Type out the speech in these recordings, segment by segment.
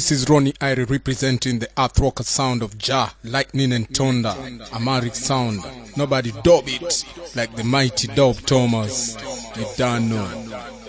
This is Ronnie Irie representing the Earth Earthrocker sound of Jah, Lightning and Thunder, Amharic sound. Nobody dub it like the mighty dub Thomas. You don't know.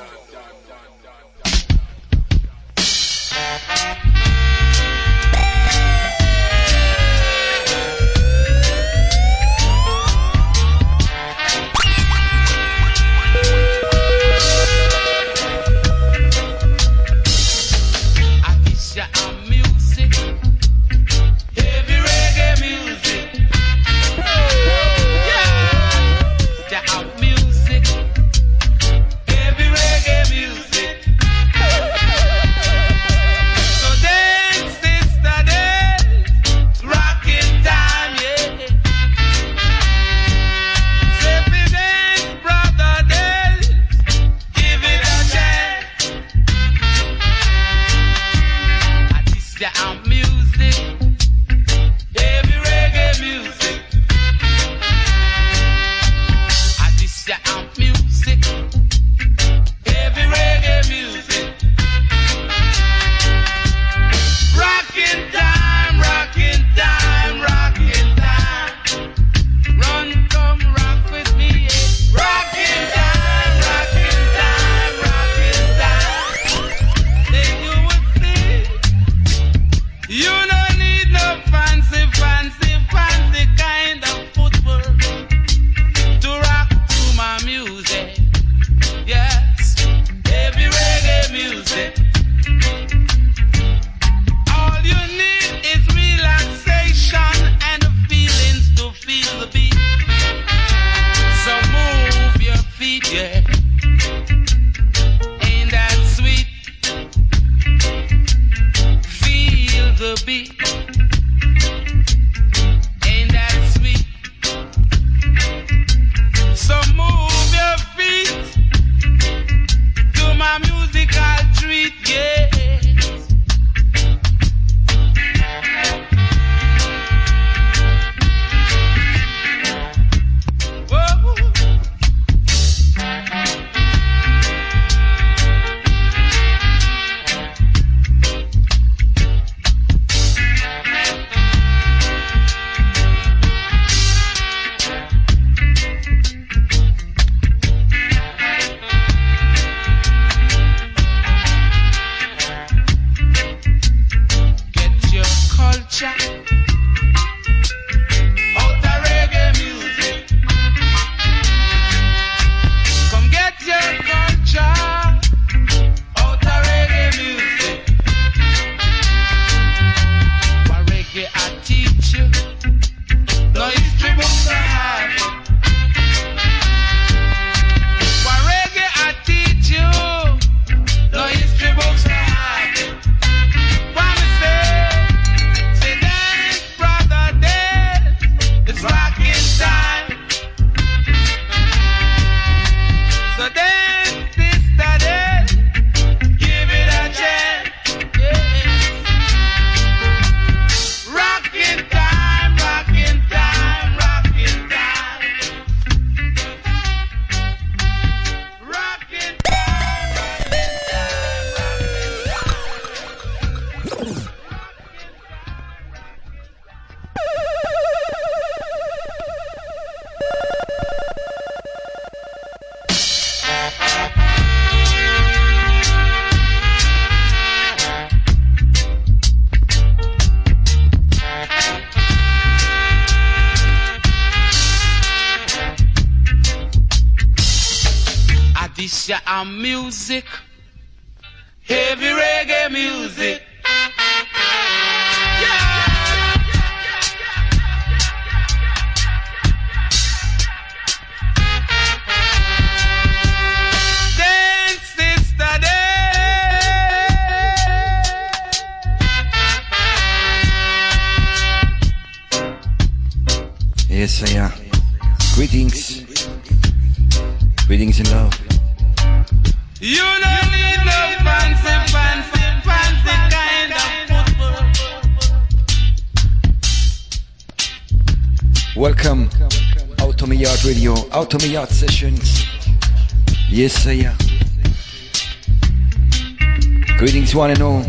one and all.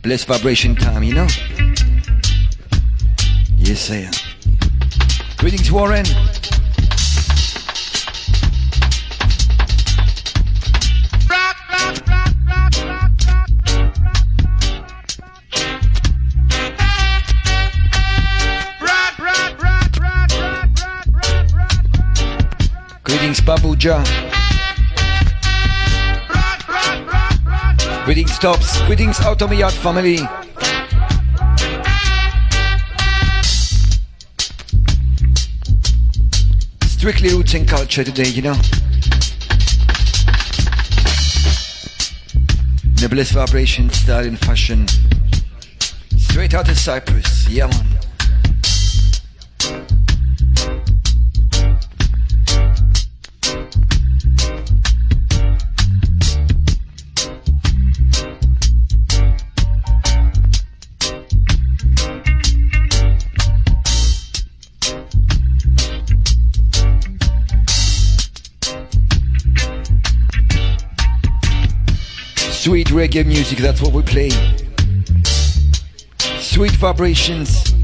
Bless vibration time, you know? Yes, sir. Greetings, Warren. Greetings, Babuja. tops. Greetings, family. Strictly roots and culture today, you know. Nebulous vibration, style and fashion. Straight out of Cyprus, yeah man. reggae music, that's what we play. Sweet vibrations.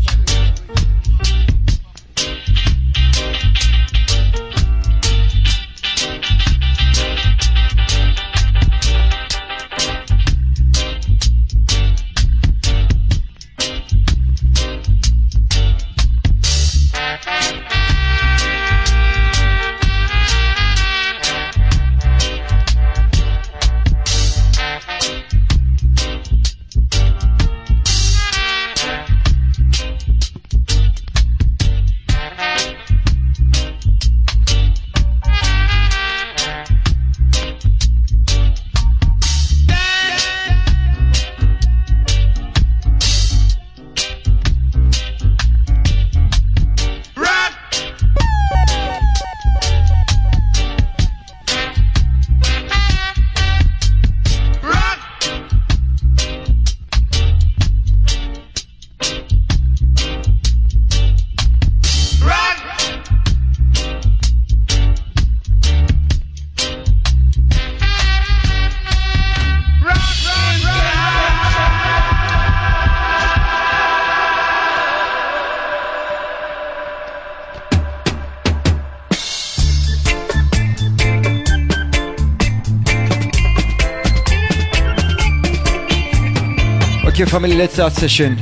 family Let's start session.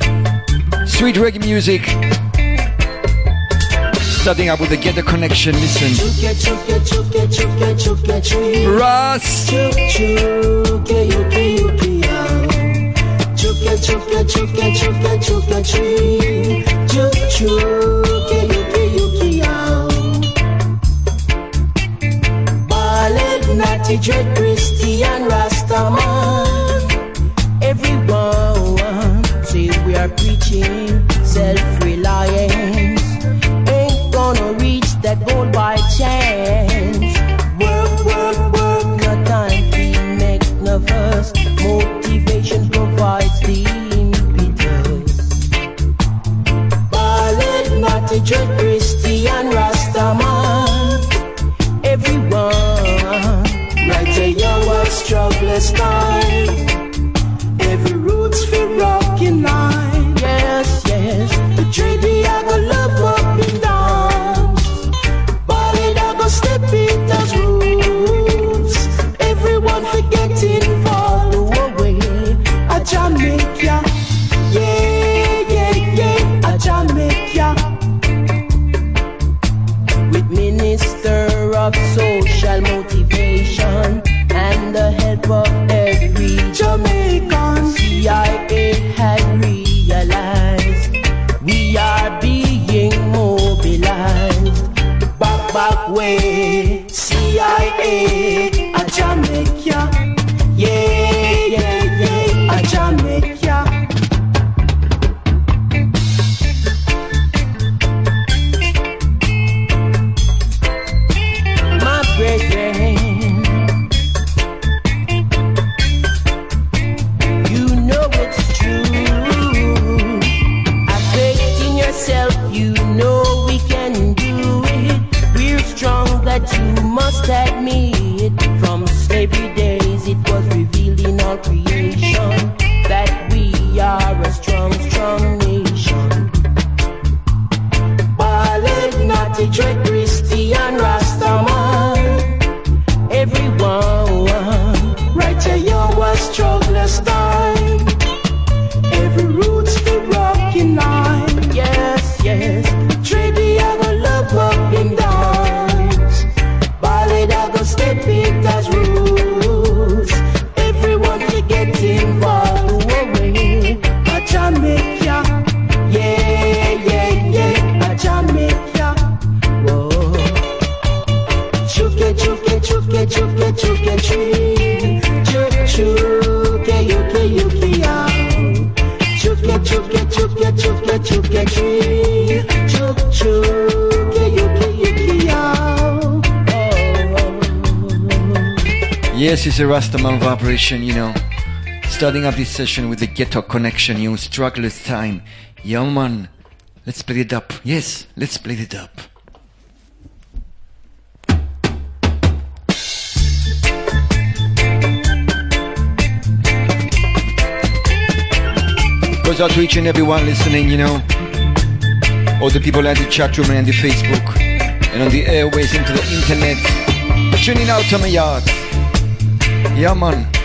Sweet reggae music. Starting up with the Ghetto Connection, listen. Russ! Dread, Christian Rastaman. watching self Starting up this session with the Ghetto Connection, you Struggler's Time. Yeah, man. Let's play it up. Yes, let's play it up. Goes out to each and everyone listening, you know. All the people at the chat room and the Facebook and on the airways into the internet. Tuning out to my yard. Yeah, man.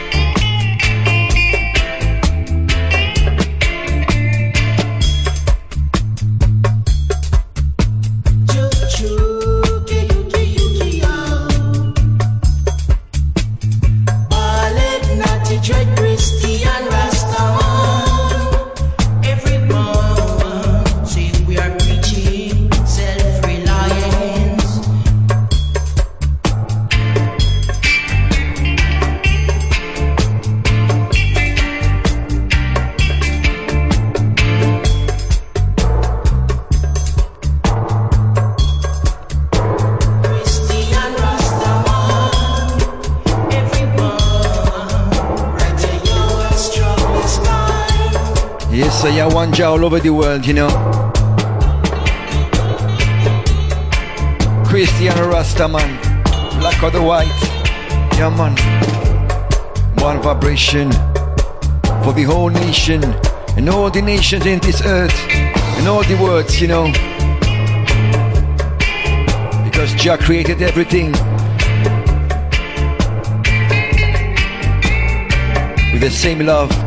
All over the world, you know. Christian Rastaman, black or the white. Yeah, man. One vibration for the whole nation and all the nations in this earth and all the words, you know. Because Jah created everything with the same love.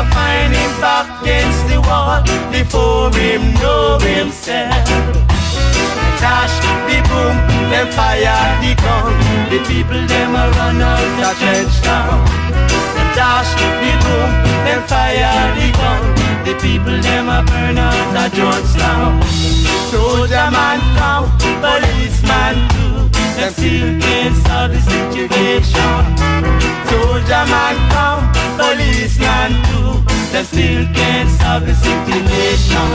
Figure find him back against the wall before him know himself. Dash the boom, them fire the gun. The people them a run out the trench town. Dash the boom, them fire the gun. The people them a burn out the Jonestown. Soldier man come, policeman too. Them can't solve the situation. Soldier man come, policeman too. Them still can't solve the situation.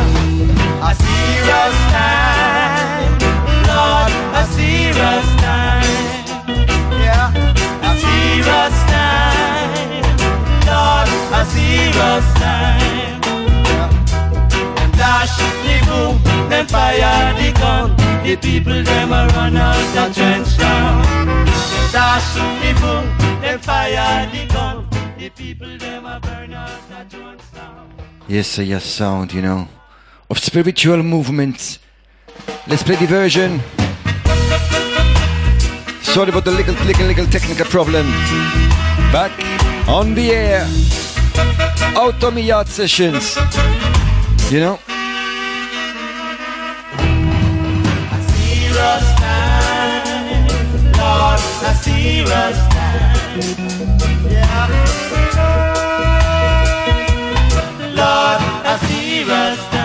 A serious time, Lord, a serious time. Yeah, a serious time, Lord, a serious time. The boom, fire the gun. The people them a run out the trench the boom, fire the gun. The people them a burn out the Jonestown. Yes, a yes sound, you know, of spiritual movements. Let's play the version. Sorry about the little, little, little technical problem. Back on the air. Out of my yard sessions. You know? Time, Lord, a serious time. Yeah. Lord, a serious time.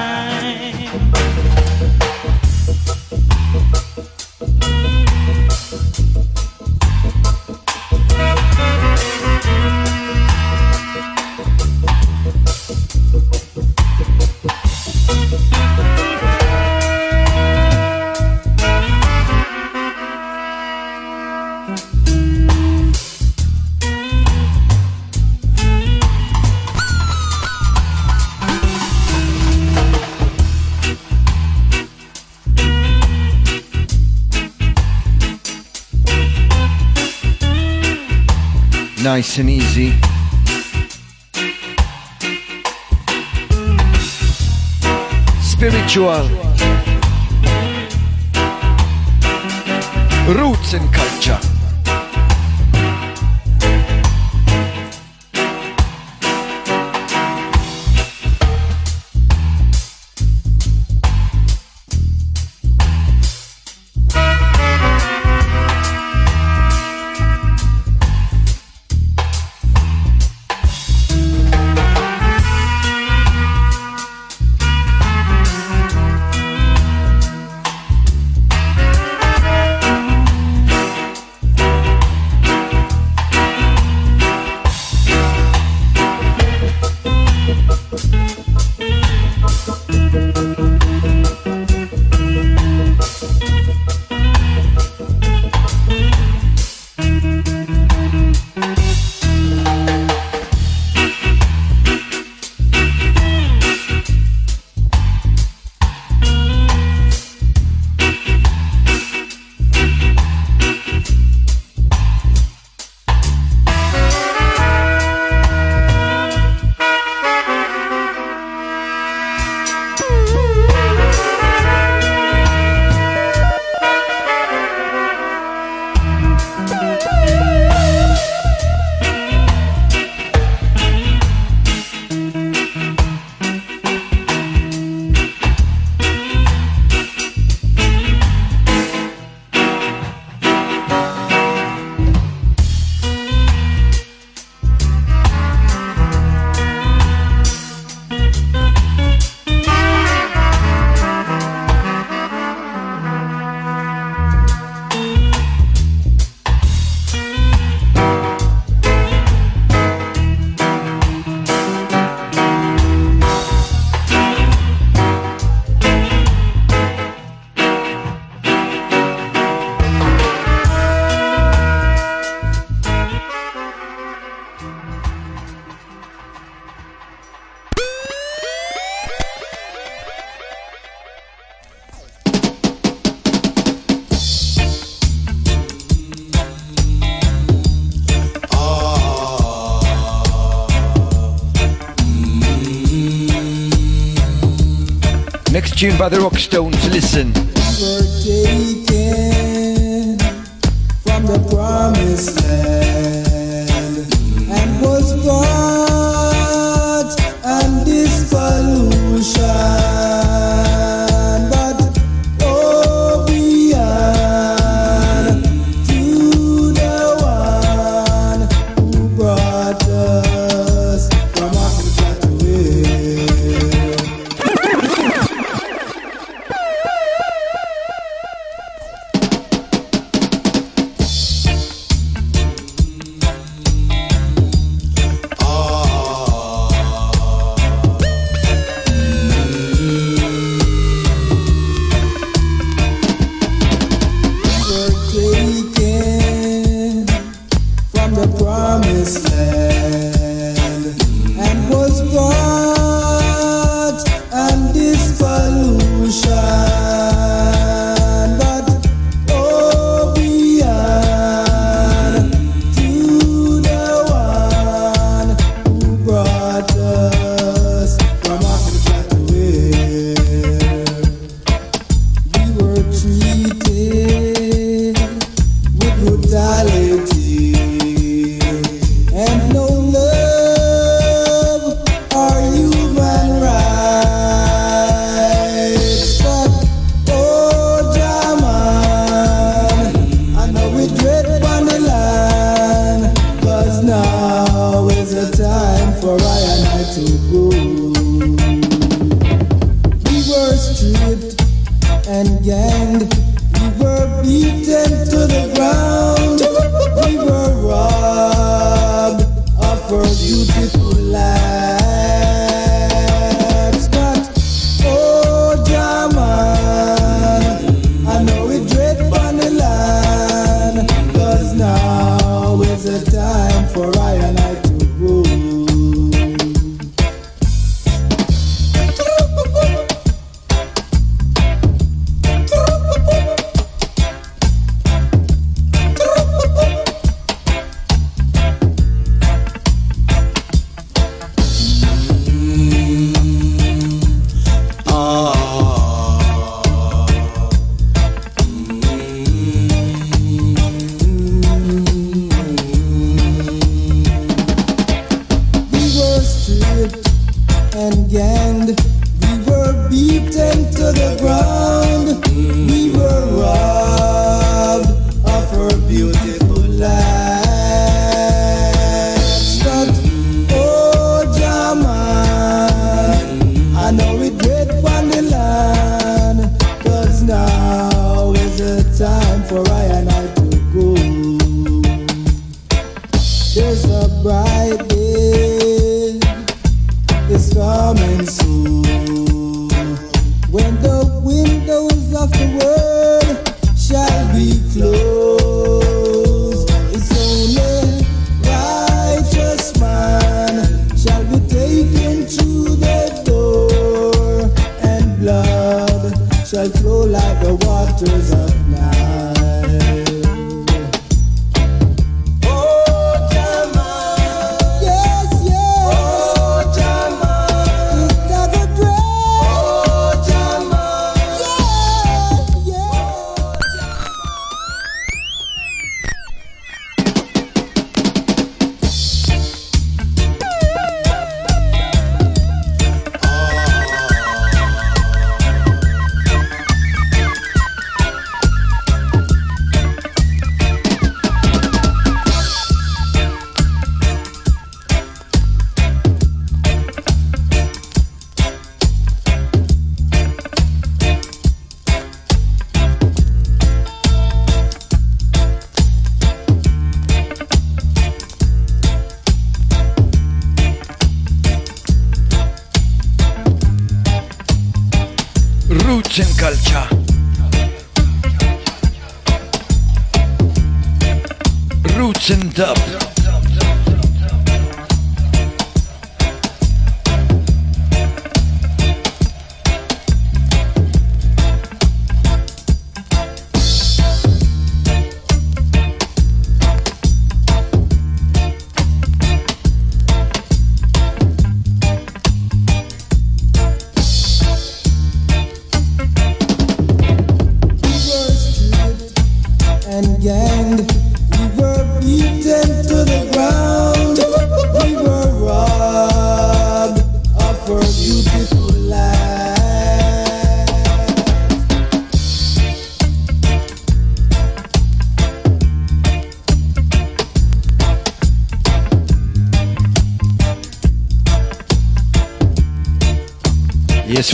Nice and easy. Spiritual. Roots and culture. By the Rockstones, listen.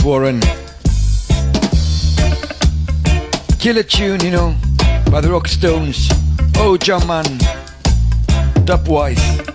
Warren. Killer tune, you know, by the Rock Stones. Oh, John man, Dubwise.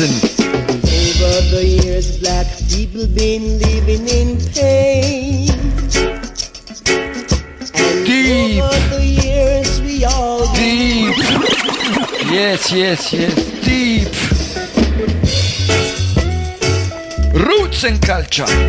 Listen. Over the years, black people been living in pain. And Deep. Over the years, we all Deep. yes, yes, yes. Deep. Roots and culture.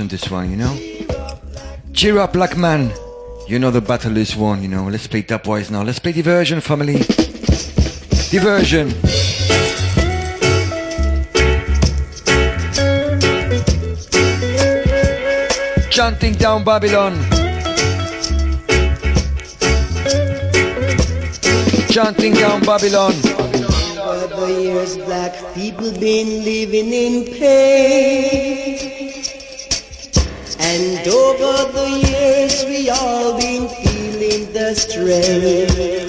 On this one, you know? Cheer up, black man. You know the battle is won, you know. Let's play Dubwise now. Let's play Diversion, family. Diversion. Chanting down Babylon. Chanting down Babylon. Over the years, black people been living in pain. Over the years, we all been feeling the strain.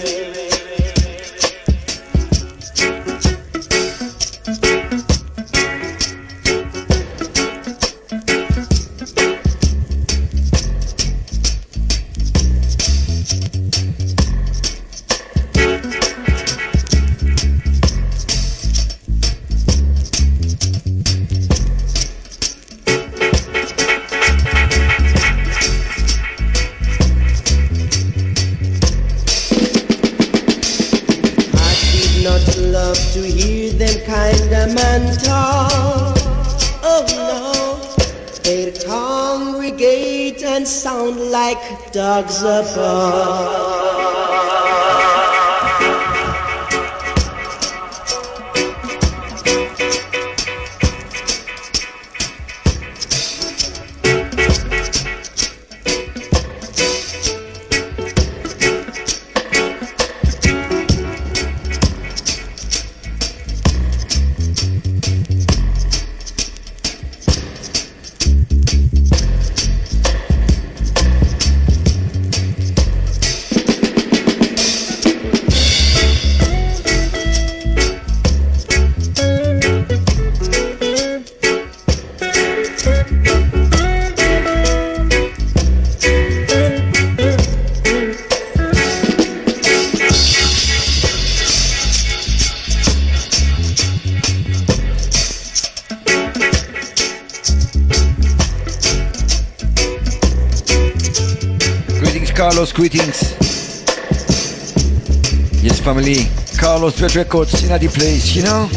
In the place, you know?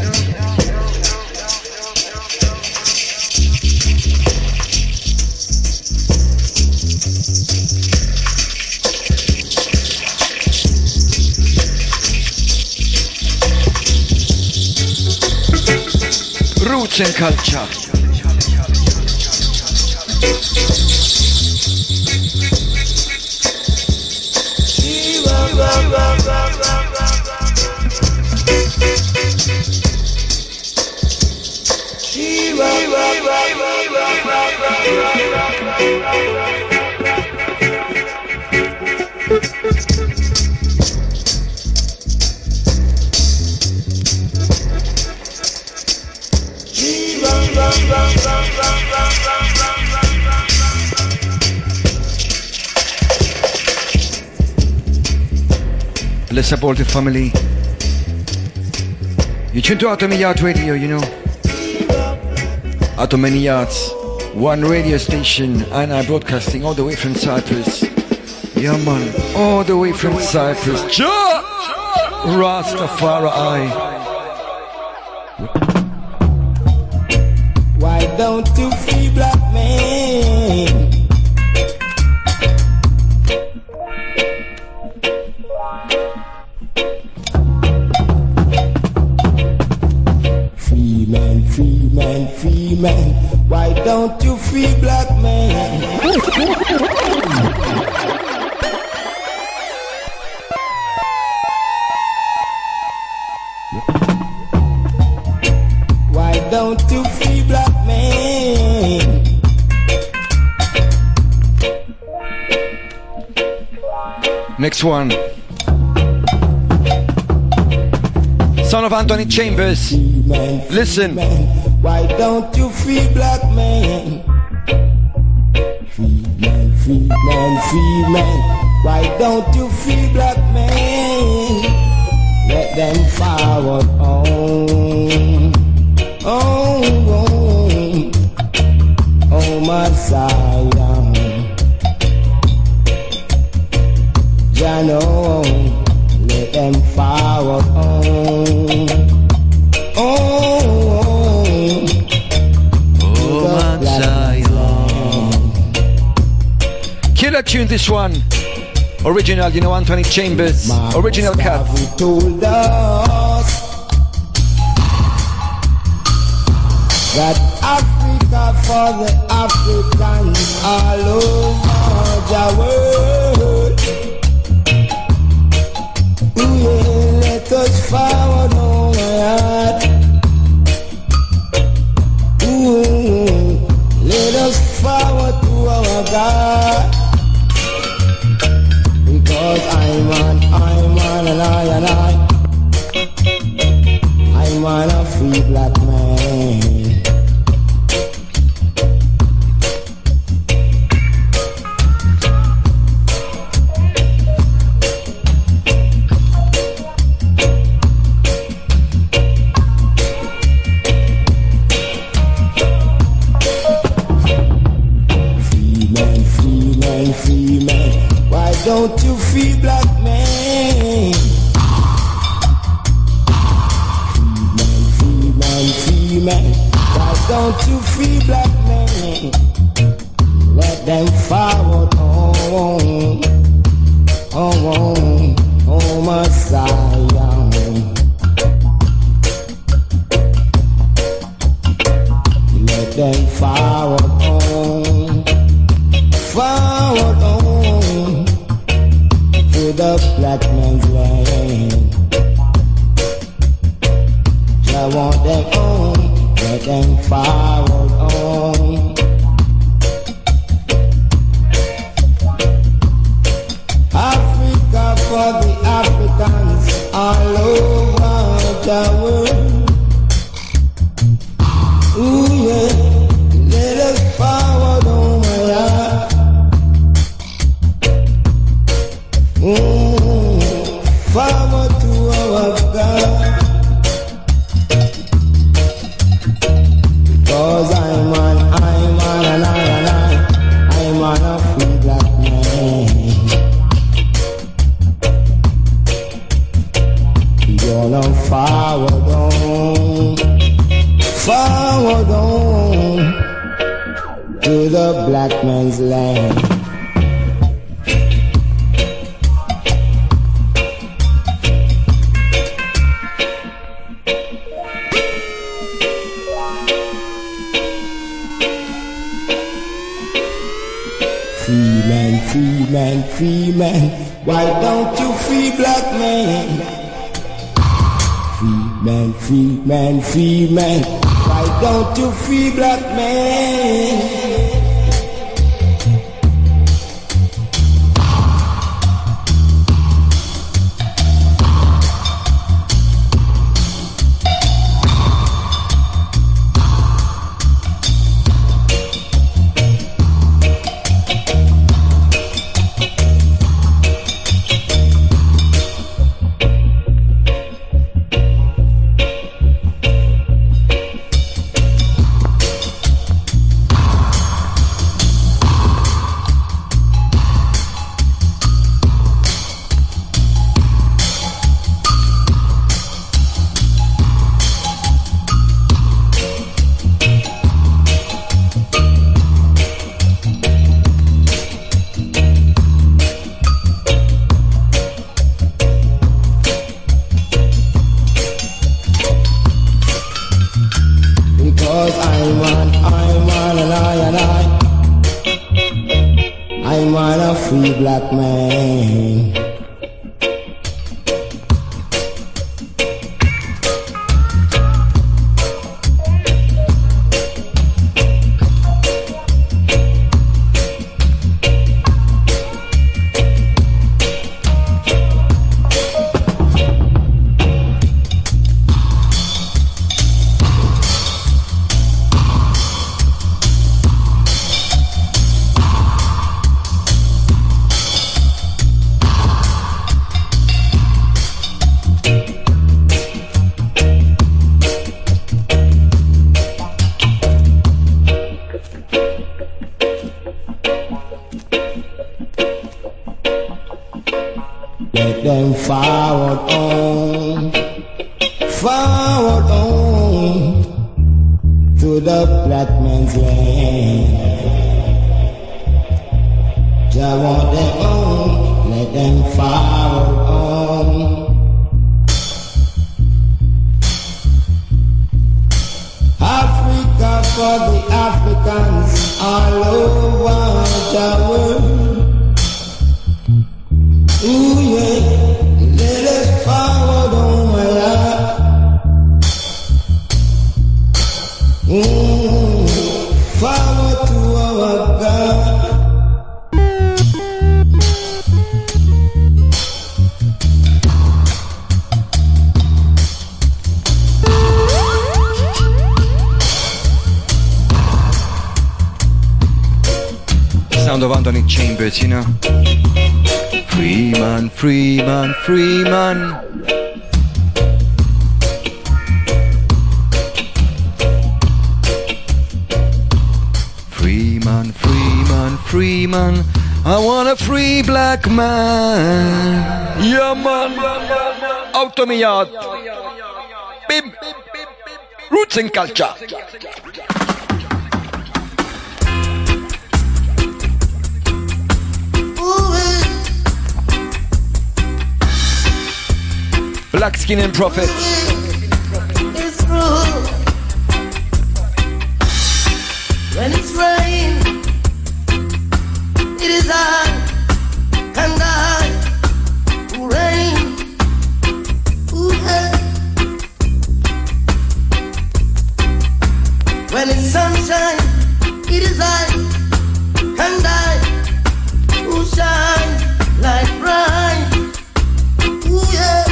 Roots and culture. The family. You tune to Atom Yard Radio, you know. Atom Many Yards, one radio station, and I'm broadcasting all the way from Cyprus. Yeah, man, all the way from Cyprus. Jah! Rastafari. Why don't you free black men? One. Son of Anthony Chambers. Man, Listen. Why don't you free black men? Free man, free man, free man. Why don't you free black men? Let them forward on. Oh, oh, oh, Messiah. this one original, you know, Anthony Chambers, original cut. that Africa for the all over the world. and far. Sound of Anthony Chambers, you know. Freeman, Freeman, Freeman. free man. I want a free black man. Yeah, man. Out to me yard. Bim. Roots and culture. Black skin and profit. It is I, and I, who reign. Ooh, hey. When it's sunshine, it is I, and I, who shine like bright. Ooh, yeah.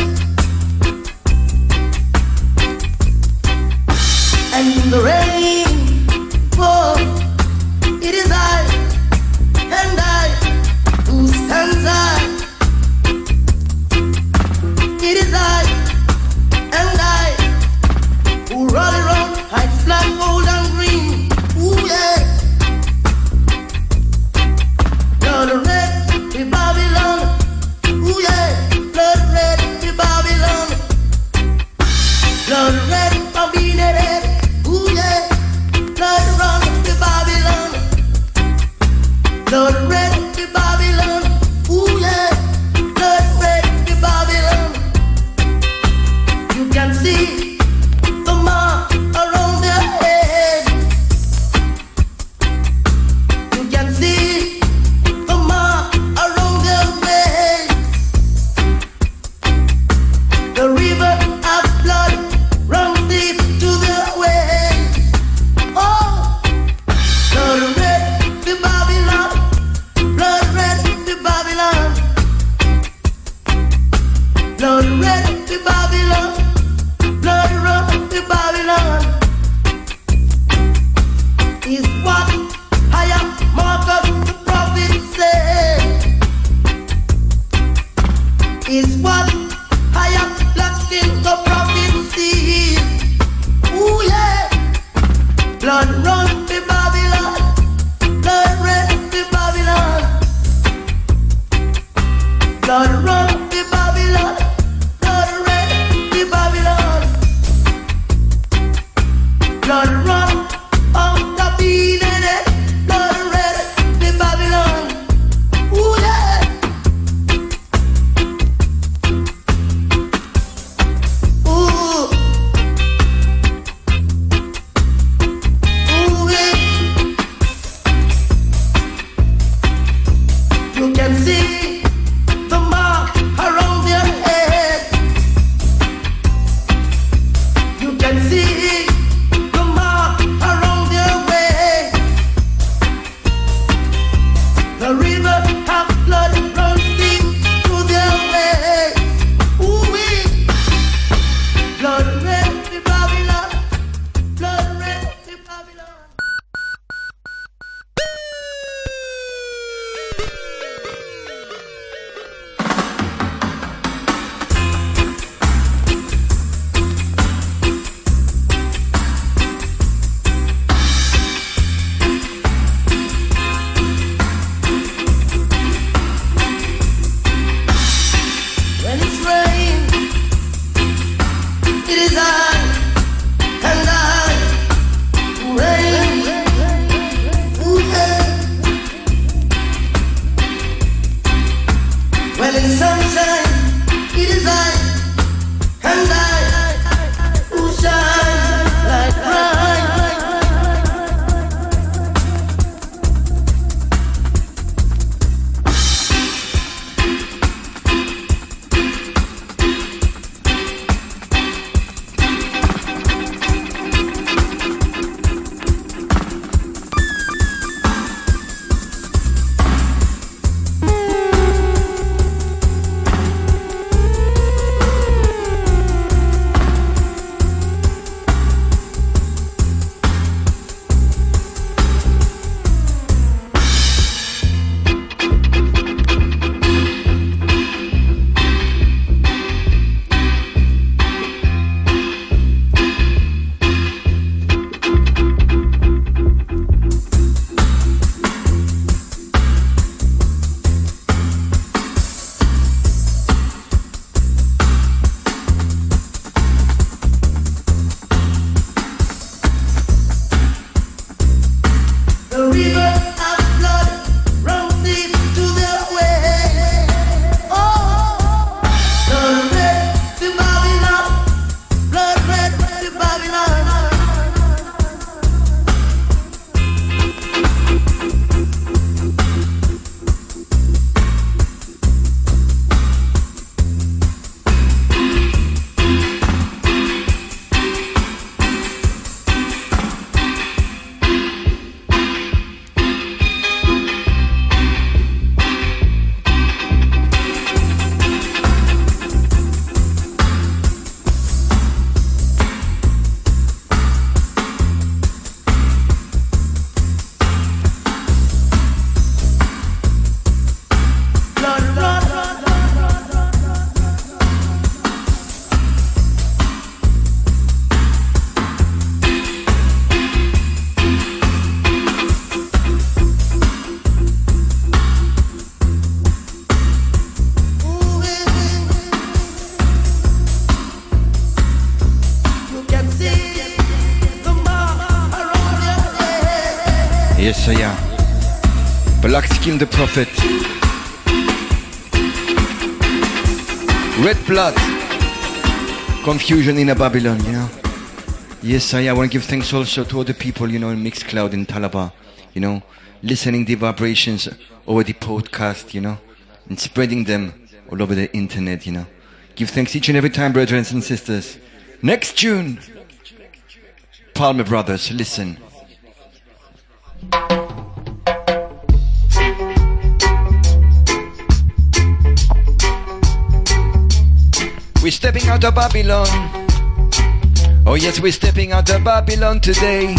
And in the rain. see confusion in Babylon, you know. Yes, I, I want to give thanks also to all the people, you know, in Mixcloud in Talaba, you know, listening the vibrations over the podcast, you know, and spreading them all over the internet, you know. Give thanks each and every time, brothers and sisters. Next June, Palmer Brothers, listen. stepping out of Babylon. Oh yes, we're stepping out of Babylon today.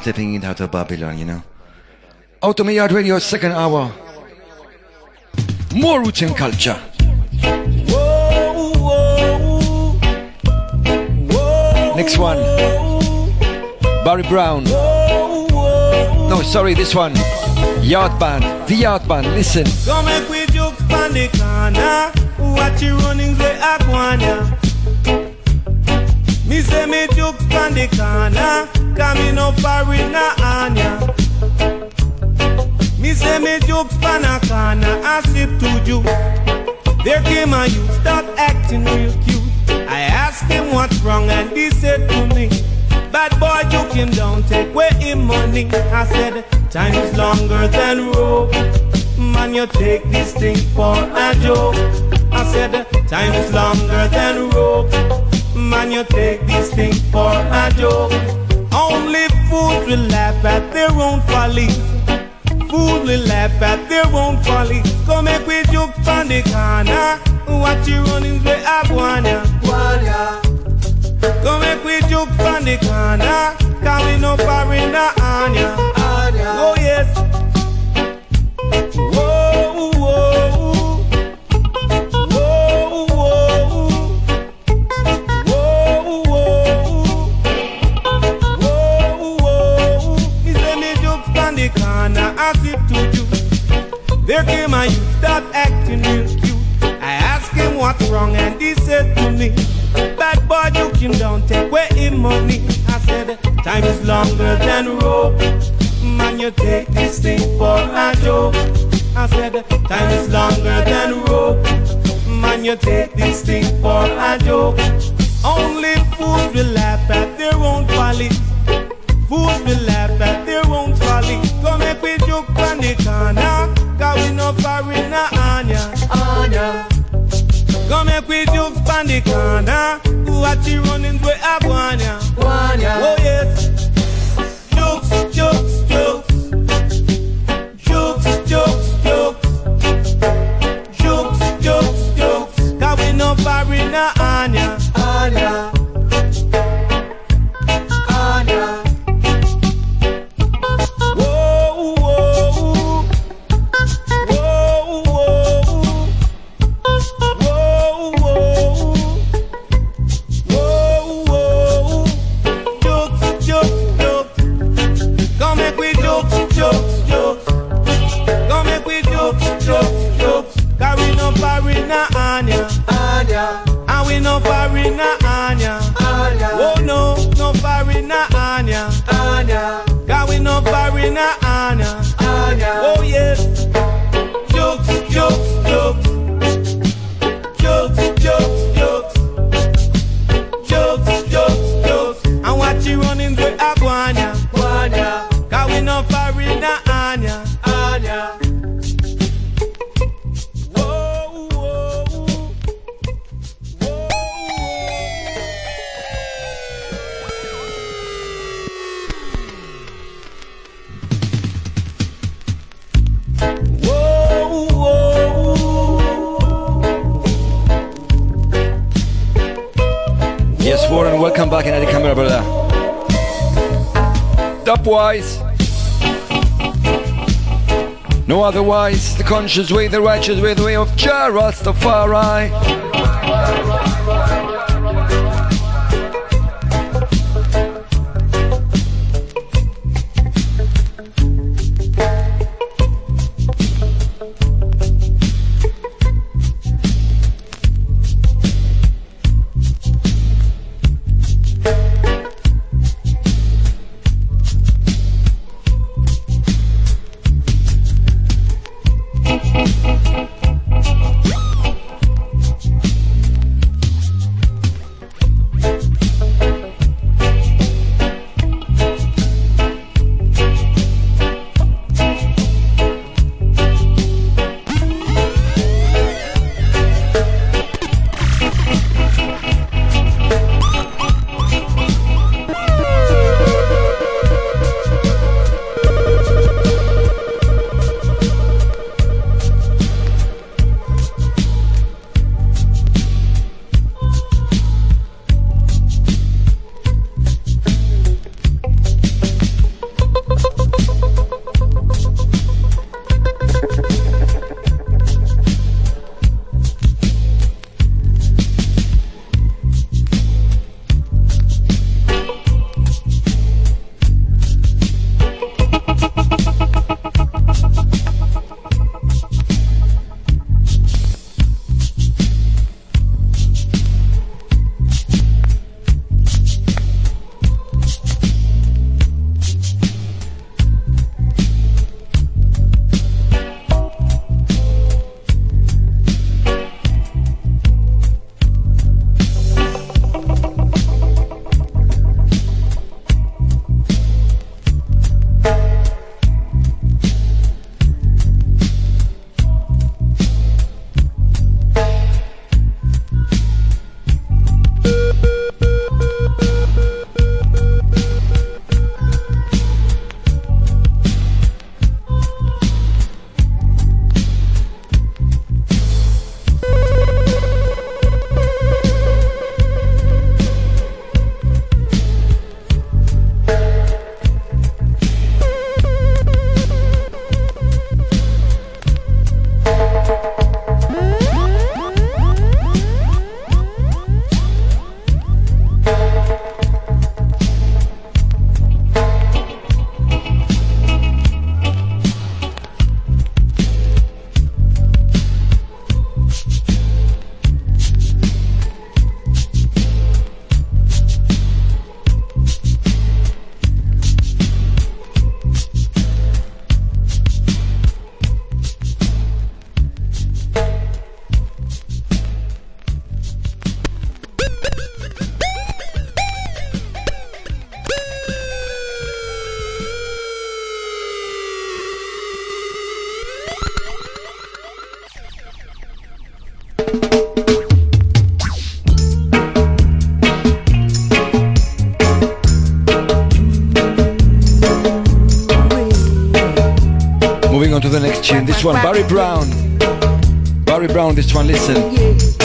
Stepping it out of Babylon, you know. Out of my yard radio, second hour. More roots and culture. Next one. Barry Brown. No, sorry, this one. Yard Band. The Yard Band. Listen. Come. Watch you running the. Me say me the corner. Coming up foreigner Anya. Me say me jokes pan. I sip to juice. There came a youth start acting real cute. I asked him what's wrong and he said to me, Bad boy took him down, take away him money. I said, time is longer than rope. Man, you take this thing for a joke. I said, time is longer than rope. Man, you take this thing for a joke. Only fools will laugh at their own follies. Fools will laugh at their own folly. Come make we joke from the corner. Watch you running with Aguana. Come make we joke from the corner. Coming up the Anya. Oh yes. You. There came a youth, start acting real cute. I asked him what's wrong, and he said to me, Bad boy, you him down, take away him money. I said, Time is longer than rope. Man, you take this thing for a joke. I said, Time is longer than rope. Man, you take this thing for a joke. Only fools will laugh at their own folly. Fools will laugh at their own folly. Come we joke on the corner, cause we no foreigner, Anya. Anya. Come make we jump on the corner, who are you running for Aguanya? Guanya. Oh yes. stopwise. No otherwise, the conscious way, the righteous way, the way of Jah Rastafari. This one, Barry Brown. Barry Brown, this one, listen.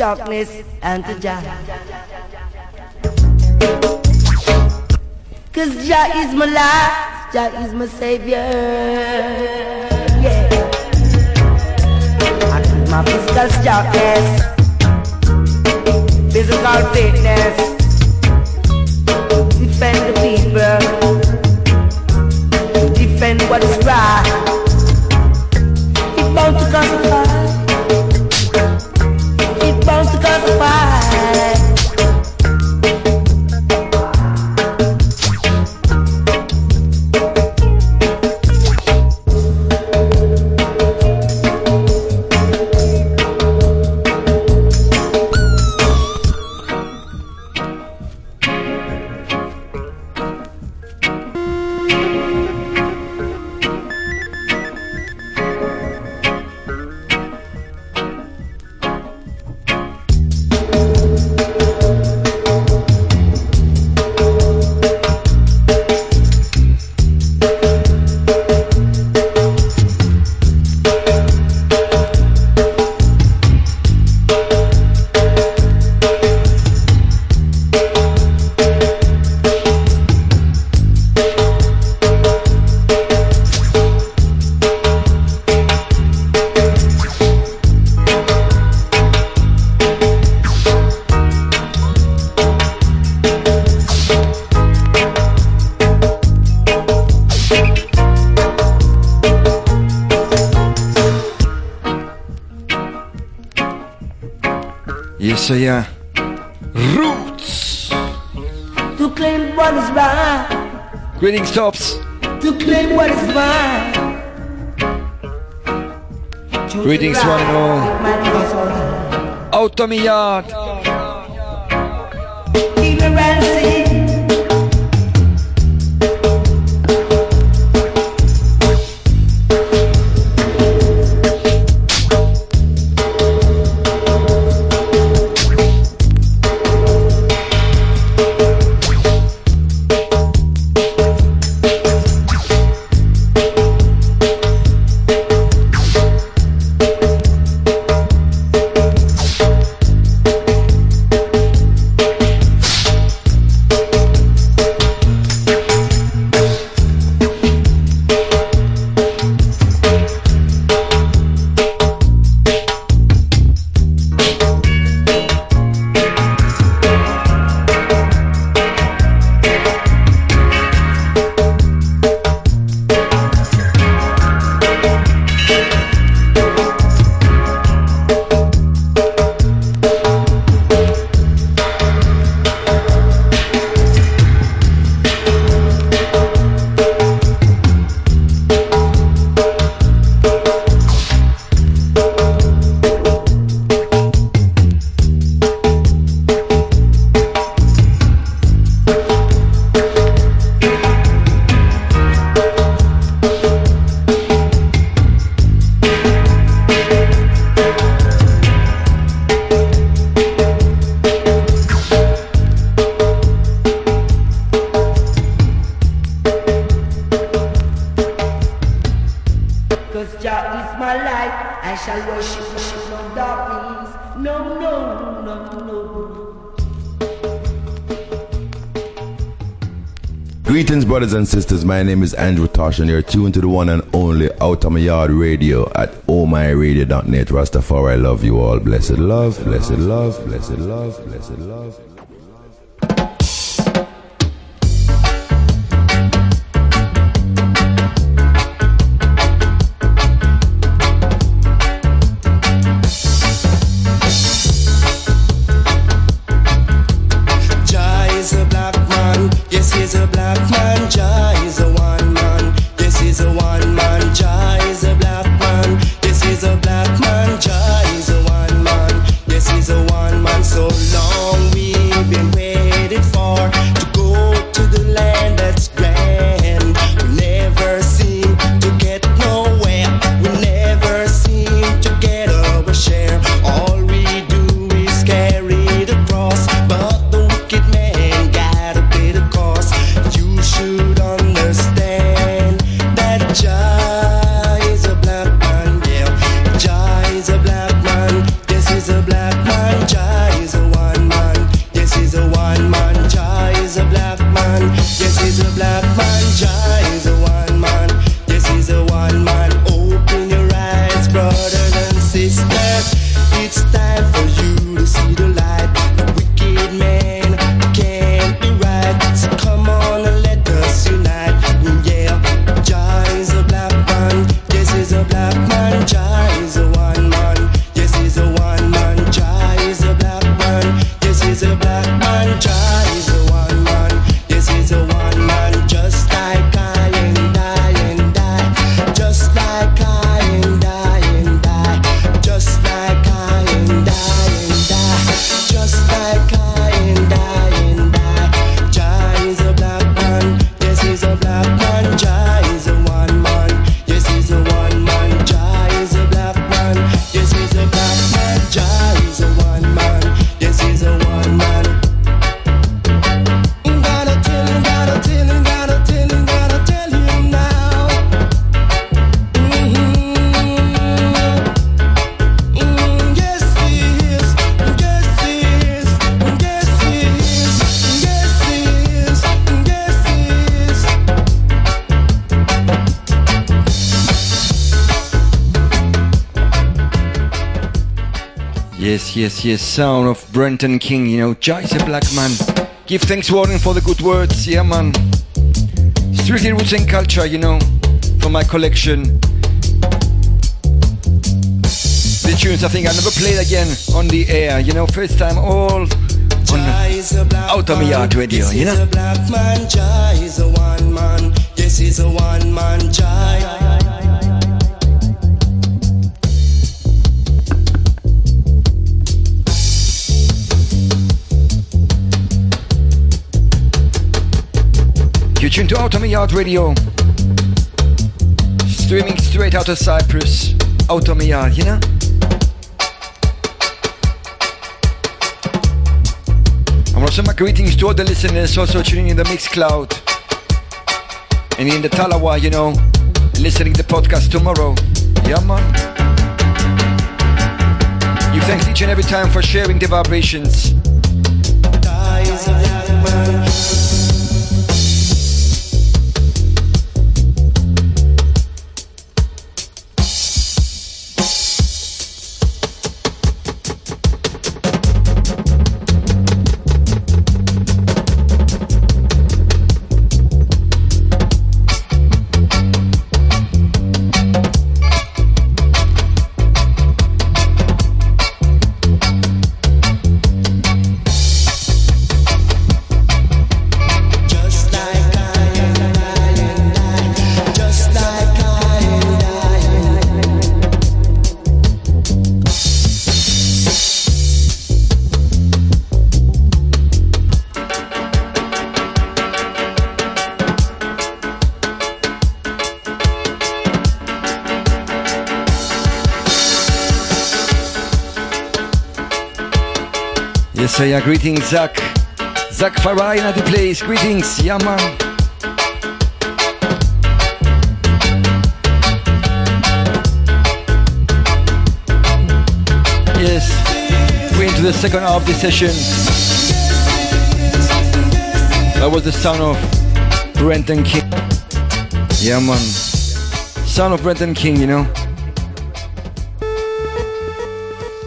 darkness and to Jah. Cause Jah is my light, Jah is my savior. so yeah. My name is Andrew Tosh, and you're tuned to the one and only Out of My Yard Radio at omyradio.net. Rastafari, I love you all. Blessed love, blessed love, blessed love, blessed love. Blessed love. yes, sound of Brenton King, you know, Joyce a black man. Give thanks, warning for the good words, yeah, man. Strictly roots and culture, you know, for my collection. The tunes I think I never played again on the air, you know, first time all on Out of my Yard Radio, you know. Is a black man, Jai is a one man, this is a one man, Jai. Streaming straight out of Cyprus. Out of Yard, you know? I want to send my greetings to all the listeners also tuning in the Mixcloud. And in the Talawa, you know, listening to the podcast tomorrow. Yeah, man. You thanks each and every time for sharing the vibrations. I are. Greetings, Zach. Zach Farai at the place. Greetings, yeah, man. Yes, we're into the second half of the session. That was the sound of Brenton King. Yeah, man. Sound of Brenton King, you know.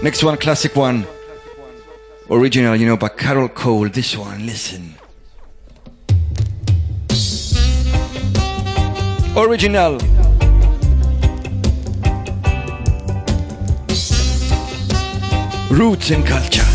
Next one, classic one. Original, you know, by Carol Cole. This one, listen. Original. Roots and culture.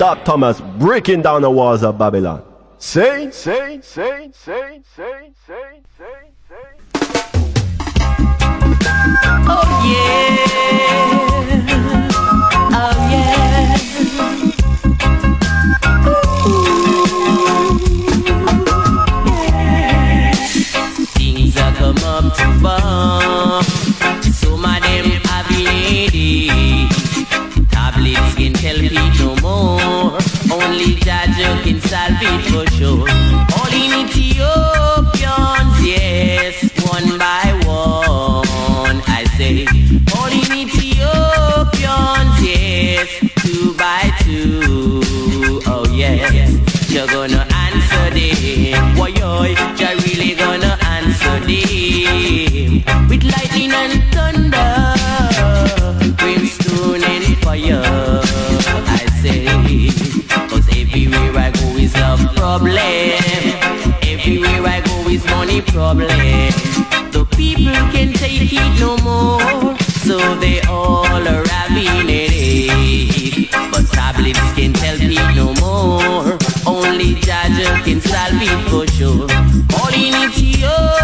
Doc Thomas breaking down the walls of Babylon. Say, say, say, say, say, say, say, say. Oh yeah. Oh yeah. Things are come up to bomb. Some of them have been Tablets can tell it no more. Only Jah Jah can solve it for sure. All in Ethiopians, money problem. The people can take it no more, so they all are having it. But tablets can help it no more. Only Jah Jah can solve it for sure. All in Ethiopians,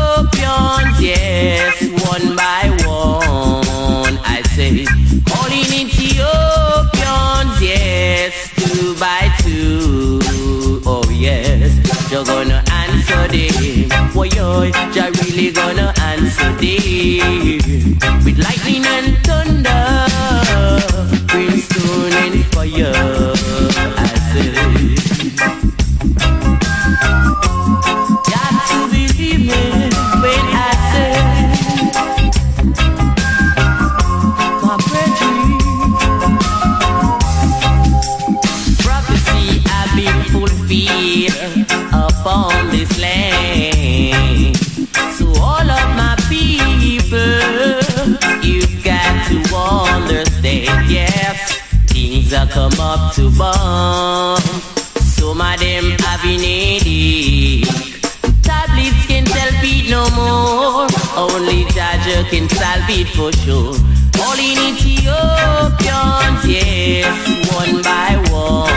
you're gonna answer them things are come up to bomb. Some of them having headache. Tablets can't help it no more. Only Jah Jah can solve it for sure. All in Ethiopians, yes, one by one.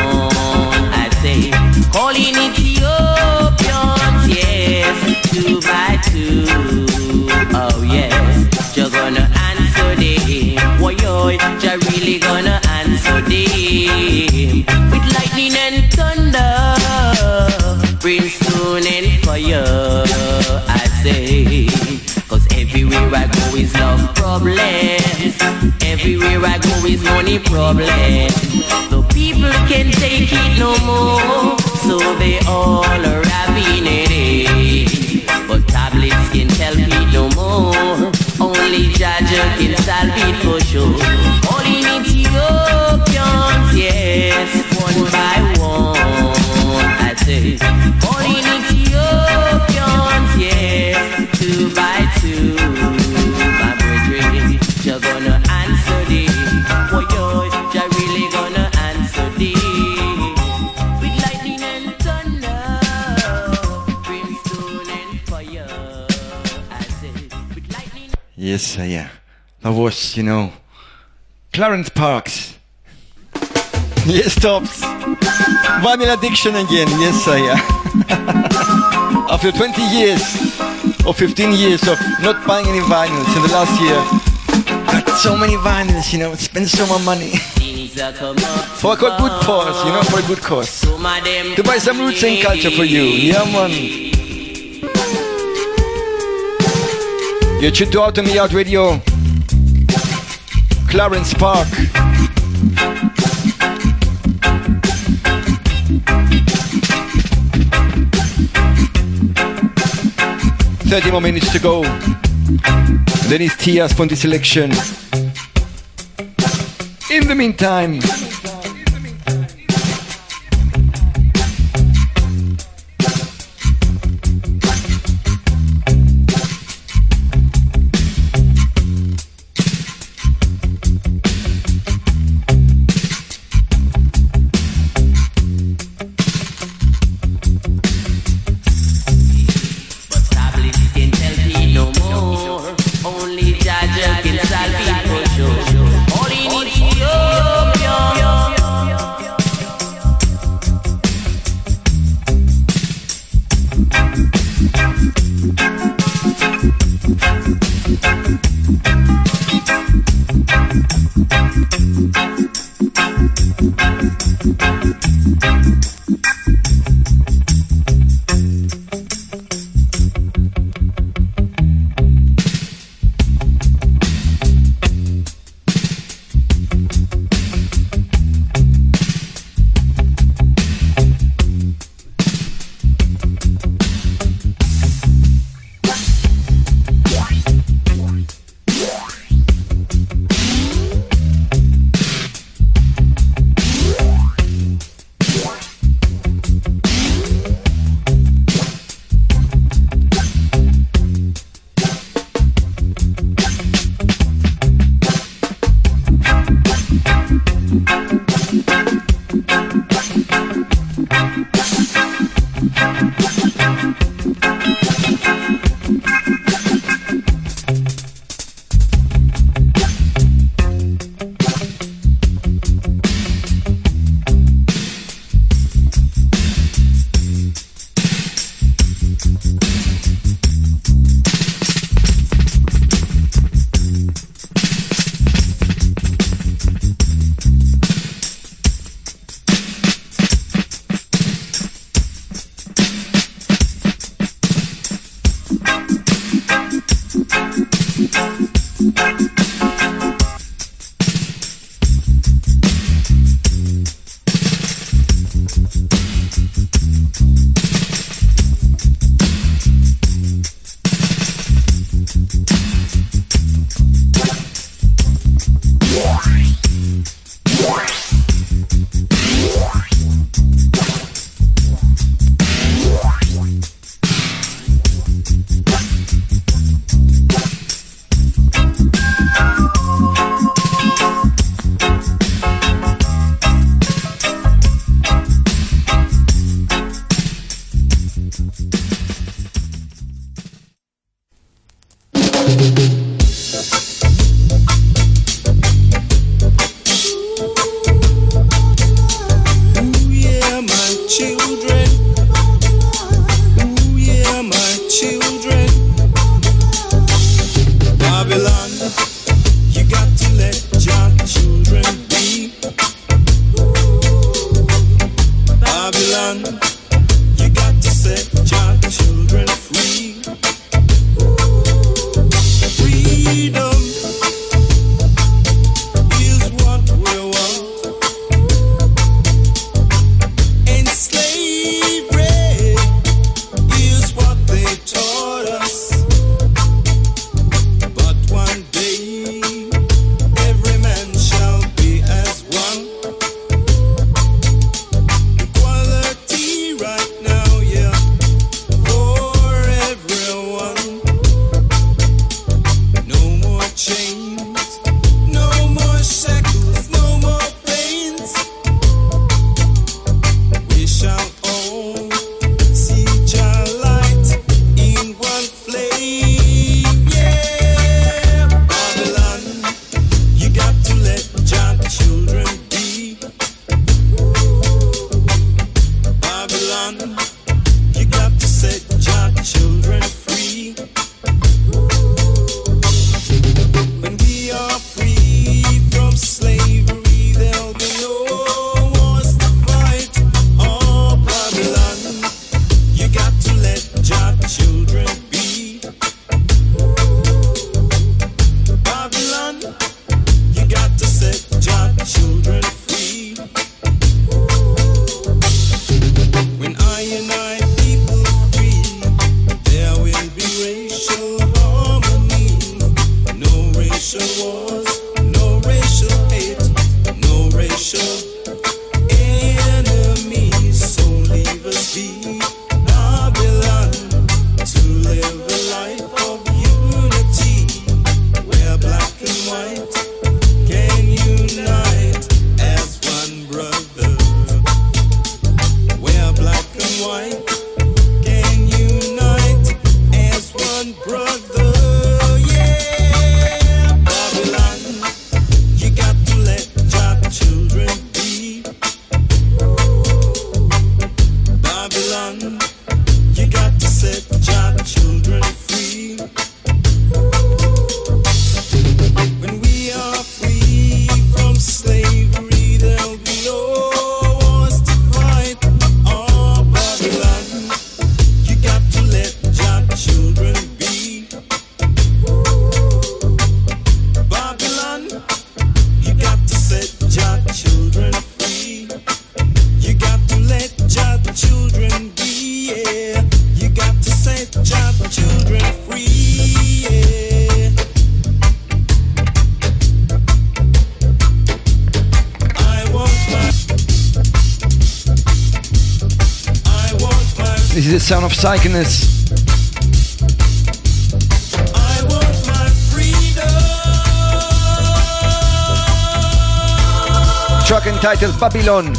I say, all in Ethiopians, yes, two by two. Oh yes, you're gonna answer them. Why yo, you're really gonna go is love problems. Everywhere I go is money problems. The people can take it no more, so they all are having it. But tablets can help it no more. Only Jah Jah can solve it for sure. All in Ethiopians, yes, one by one. I say, all in Ethiopians, Yes, uh, yeah. That was, you know, Clarence Parks. Yes, stops. Vinyl addiction again. Yes, I yeah. After 20 years or 15 years of not buying any vinyls in the last year, got so many vinyls, you know, spent so much money. For a good cause, you know, for a good cause. To buy some roots and culture for you. Yeah, man. You're tuned to Out on Me Out. Clarence Park. Thirty more minutes to go. Then it's Tia's Ponti selection. In the meantime, liking this. Track entitled Babylon.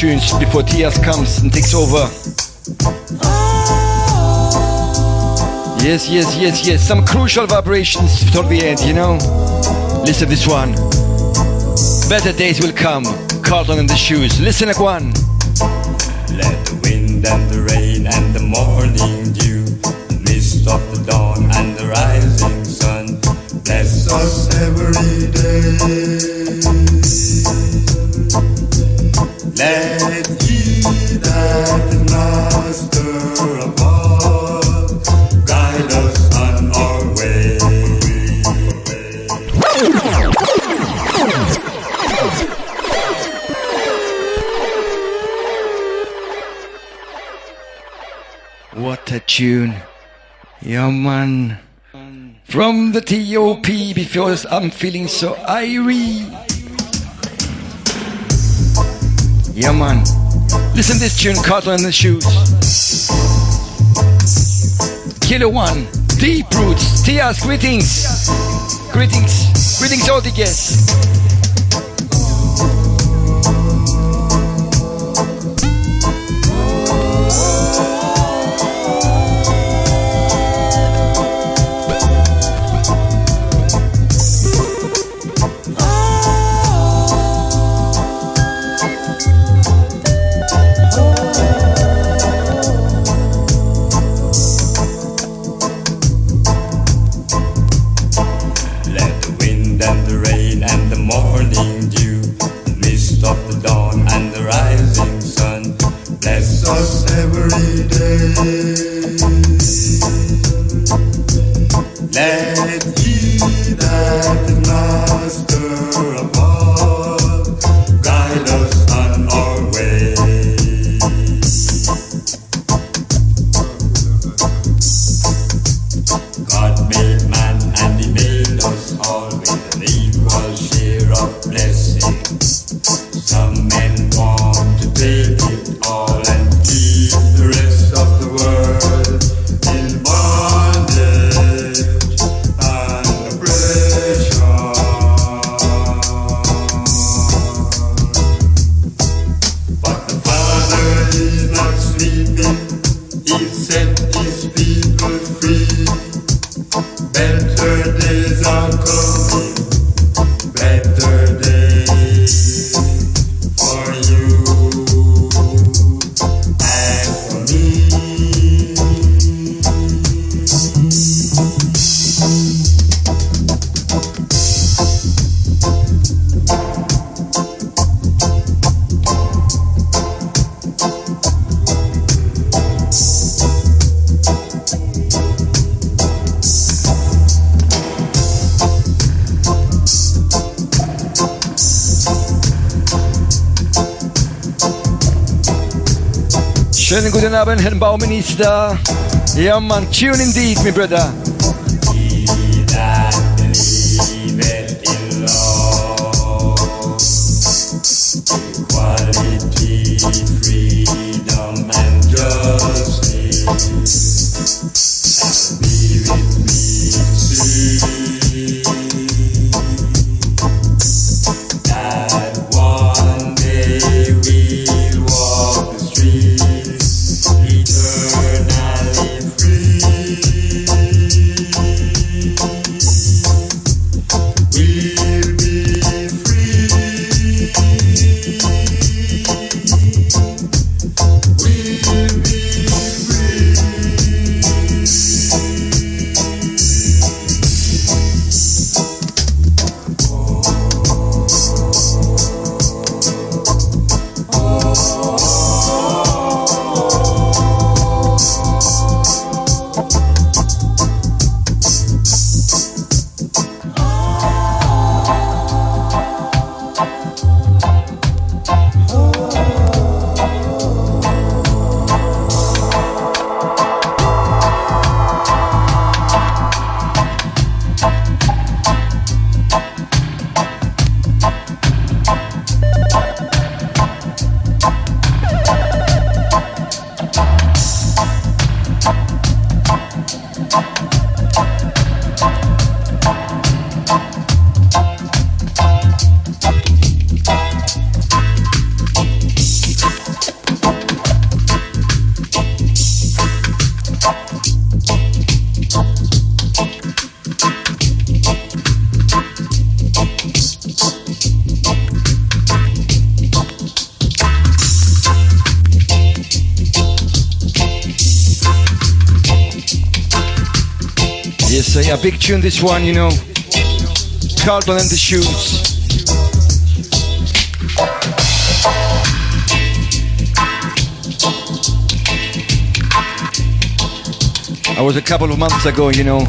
tunes before Tias comes and takes over. Yes, yes, yes, yes. Some crucial vibrations toward the end, you know? Listen this one. Better days will come. Carlton and the shoes. Listen like one. Let the wind and the rain and the morning dew, the mist of the dawn and the rising sun bless us every day. Let he that is master above guide us on our way. What a tune. Yeah, man. From the TOP because I'm feeling so irie. Yeah, man. Listen this tune, Carlton and the Shoes. Killer One, Deep Roots, Tia's greetings. Greetings, greetings all the guests. Us every day. Let he that Bauminister. Ja, man, tune indeed, me brother. Tune this one, you know. Carlton and the Shoes. I was a couple of months ago, you know,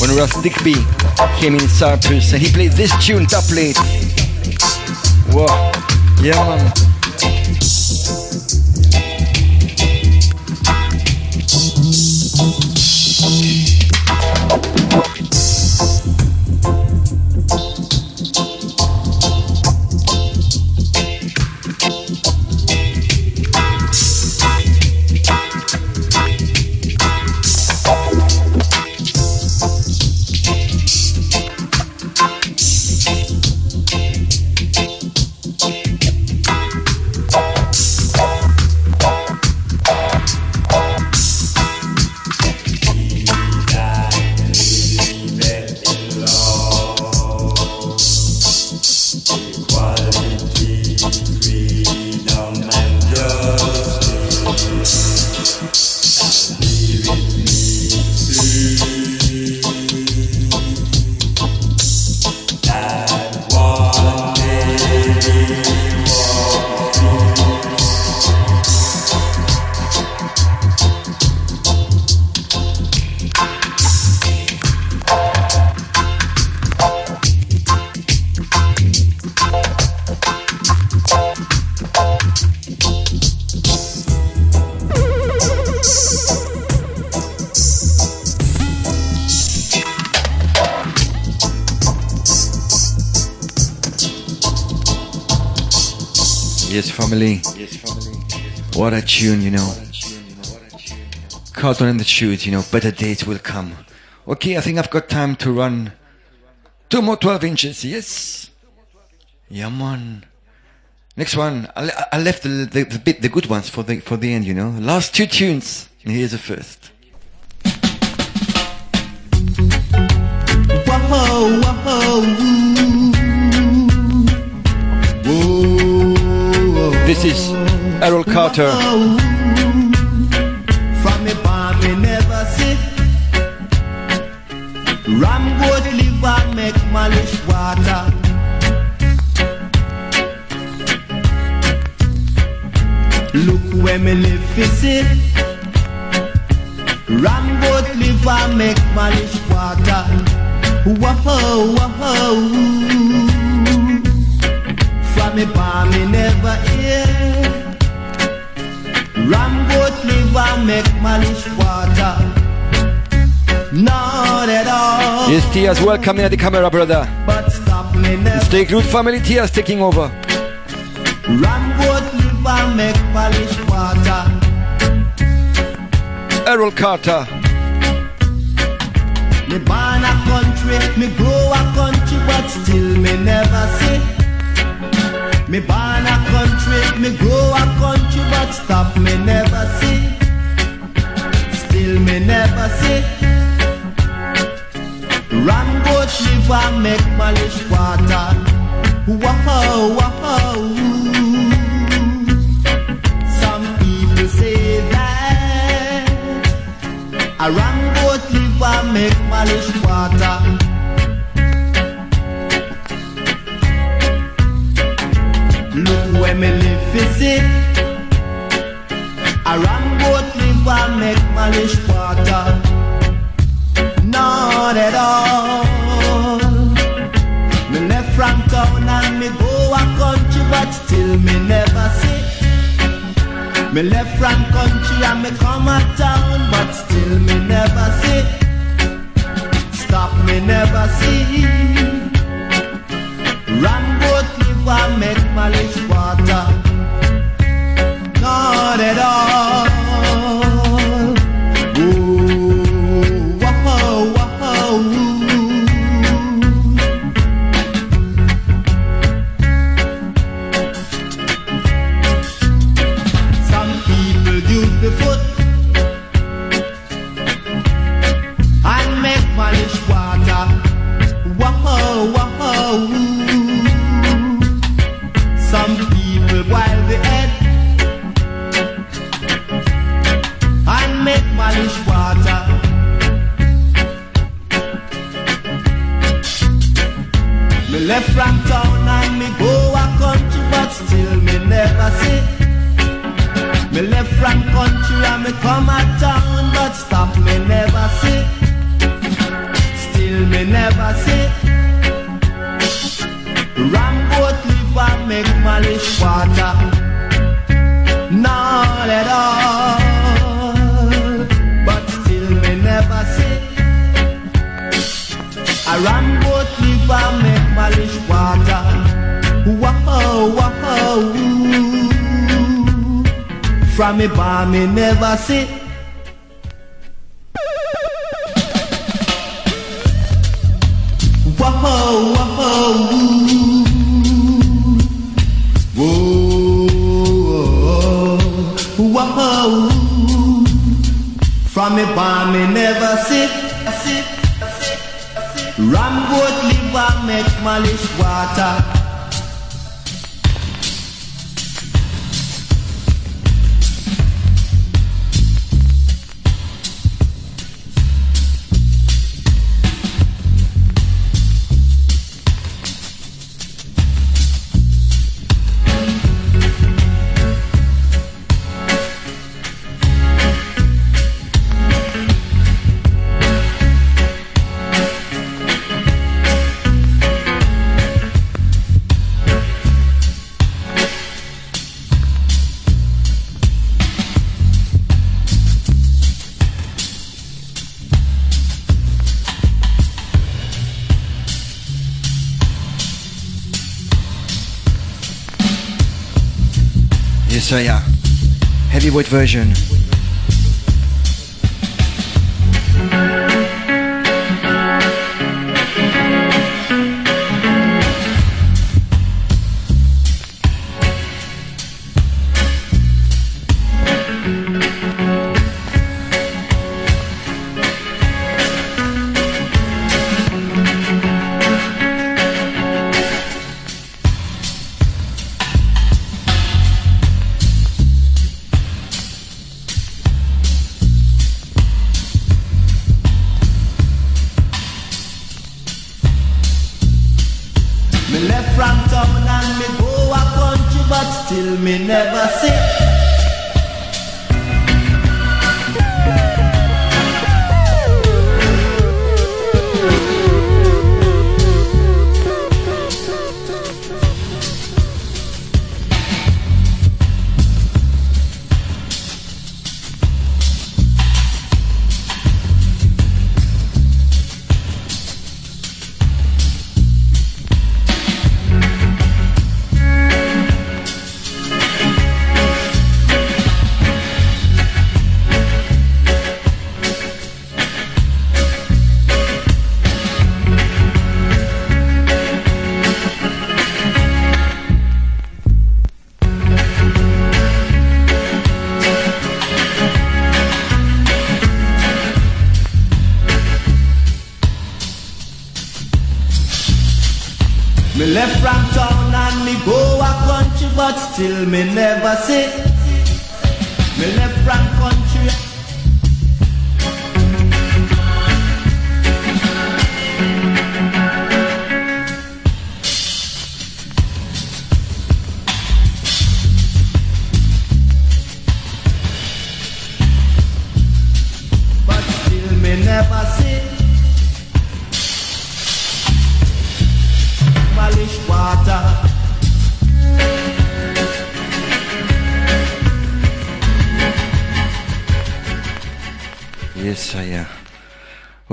when Russ Digby came in Cyprus and he played this tune top late. Wow, yeah man. Carlton and the Shoes, you know, better days will come. Okay, I think I've got time to run two more 12 inches, yes? Yeah, man. Next one, I, I left the, the, the bit, the good ones for the, for the end, you know. Last two tunes, and here's the first. Whoa, whoa, This is Errol Carter. Ram goat liver make malish water. Look where me live fi sit. Ram goat liver make malish water. Whoa, whoa. From me barn me never hear. Ram goat liver make malish water. Not at all. Yes, Tia's welcome in the camera, brother. But stop me never. Stay glued family, Tia's taking over. Ram goat liver make malish water. Errol Carter. Me born a country, me grow a country, but still me never see. Me born a country, me grow a country, but stop me never see. Still me never see. Ram goat liver make malish water. Whoa, whoa. Some people say that a ram goat liver make malish water. Look where me live visit. A ram goat liver make malish water. Not at all. Me left from town and me go a country, but still me never see. Me left from country and me come a town, but still me never see. Stop me never see. Ram goat liver make malish water. Not at all. Version.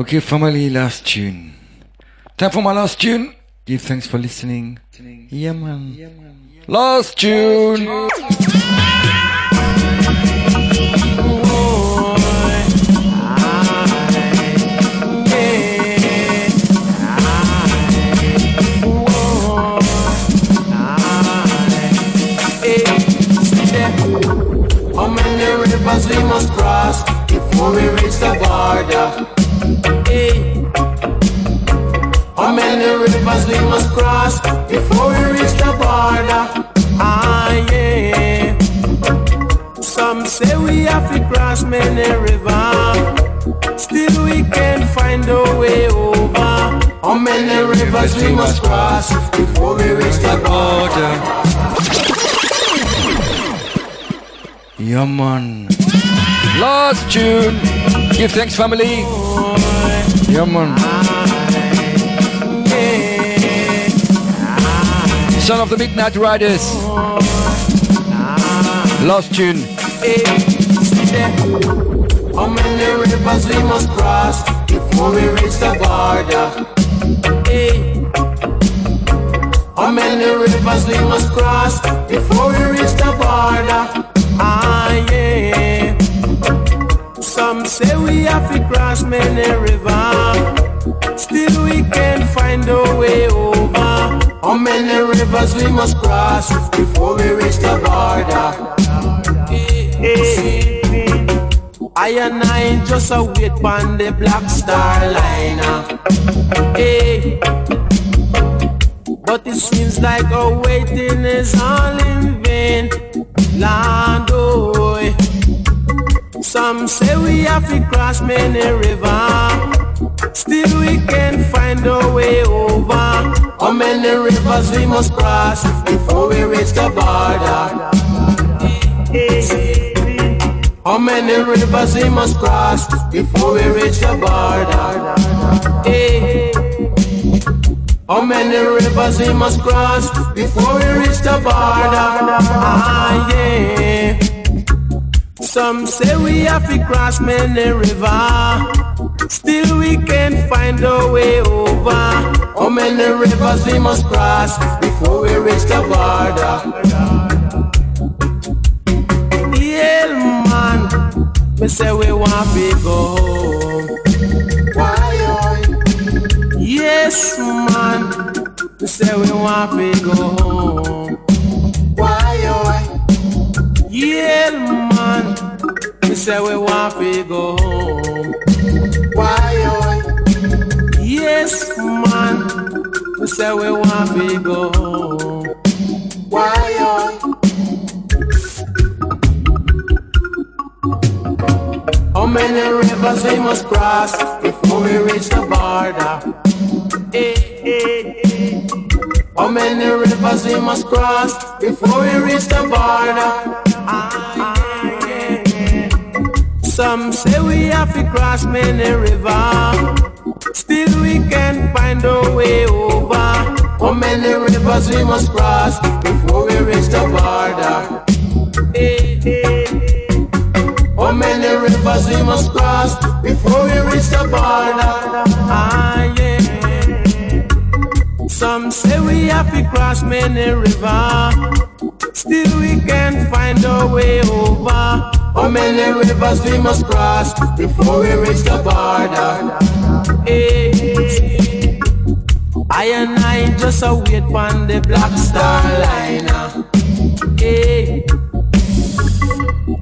Okay, family, last tune. Time for my last tune. Give thanks for listening. Yeah, man. Last tune. How many rivers we must cross before we reach the border? Many rivers we must cross before we reach the border? Ah, yeah. Some say we have to cross many rivers. Still we can't find a way over. How many rivers we must cross before we reach the border? Yeah. Last tune. Give thanks, family. Yeah. Son of the Midnight Riders. Last tune. How many rivers we must cross before we reach the border? Hey. How many rivers we must cross before we reach the border? Ah, yeah. Some say we have to cross many rivers. Still we can't find a way over. How many rivers we must cross before we reach the border? Hey, I and I just a wait on the black star liner. Hey. But it seems like our waiting is all in vain. Land, oh. Eh. Some say we have to cross many rivers. Still we can't find a way over. How many rivers we must cross before we reach the border? How many rivers we must cross before we reach the border? How many rivers we must cross before we reach the border? Ah, yeah. Some say we have to cross many rivers. Still we can't find a way over. How many rivers we must cross before we reach the border? Yeah, man, me say we want to go home. Why? Yes, man. Me say we want to go home. Why, oh? Yeah, man. Me say we want to go home. Say we want to go. Why, oh? How many rivers we must cross before we reach the border? Eh, eh, eh. How many rivers we must cross before we reach the border? Ah, yeah, yeah. Some say we have to cross many rivers. Still we can find a way over. How many rivers we must cross before we reach the border? Eh, eh. How many rivers we must cross before we reach the border? Ah, yeah. Some say we have to cross many rivers. Still we can find a way over. How many rivers we must cross before we reach the border? Hey, I and I just a wait on the black star liner. Hey. Eh.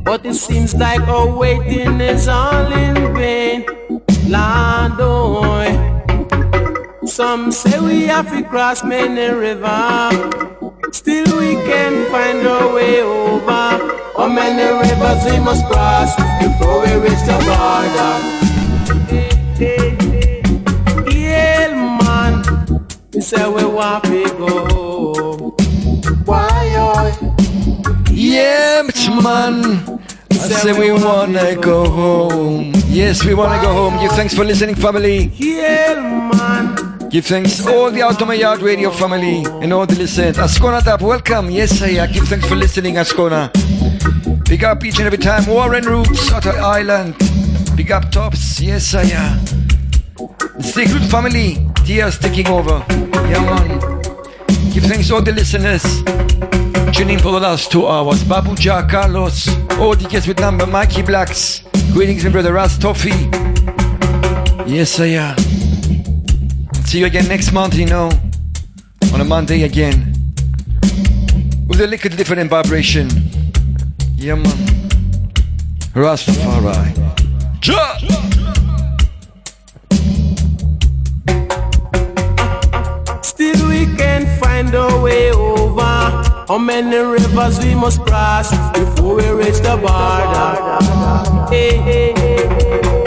But it seems like our waiting is all in vain. Lord, oh, some say we have to cross many rivers. Still we can find our way over. How many rivers we must cross before we reach the border? Yeah, say we want to go. Why, oh? Yeah, man. I say we wanna go home. Yes, we wanna go home. Give thanks for listening, family. Yeah, man. Give thanks all the Out of My Yard Radio family and all the listeners. Ascona Tap, welcome. Yes, I give thanks for listening, Ascona. Big up each and every time. Warren Roots, Otter Island. Big up Tops. Yes, I Stay good, family. Tia's taking over. Yeah, man. Give thanks to all the listeners. Tuning in for the last two hours. Babu Ja, Carlos, all the guests with number, Mikey Blacks. Greetings, my brother Ras Toffee. Yes, I am. See you again next month, you know. On a Monday again. With a little different vibration. Yeah, man. Rastafari. Jah! Still can find a way over. How many rivers we must cross before we reach the border? Hey, hey, hey.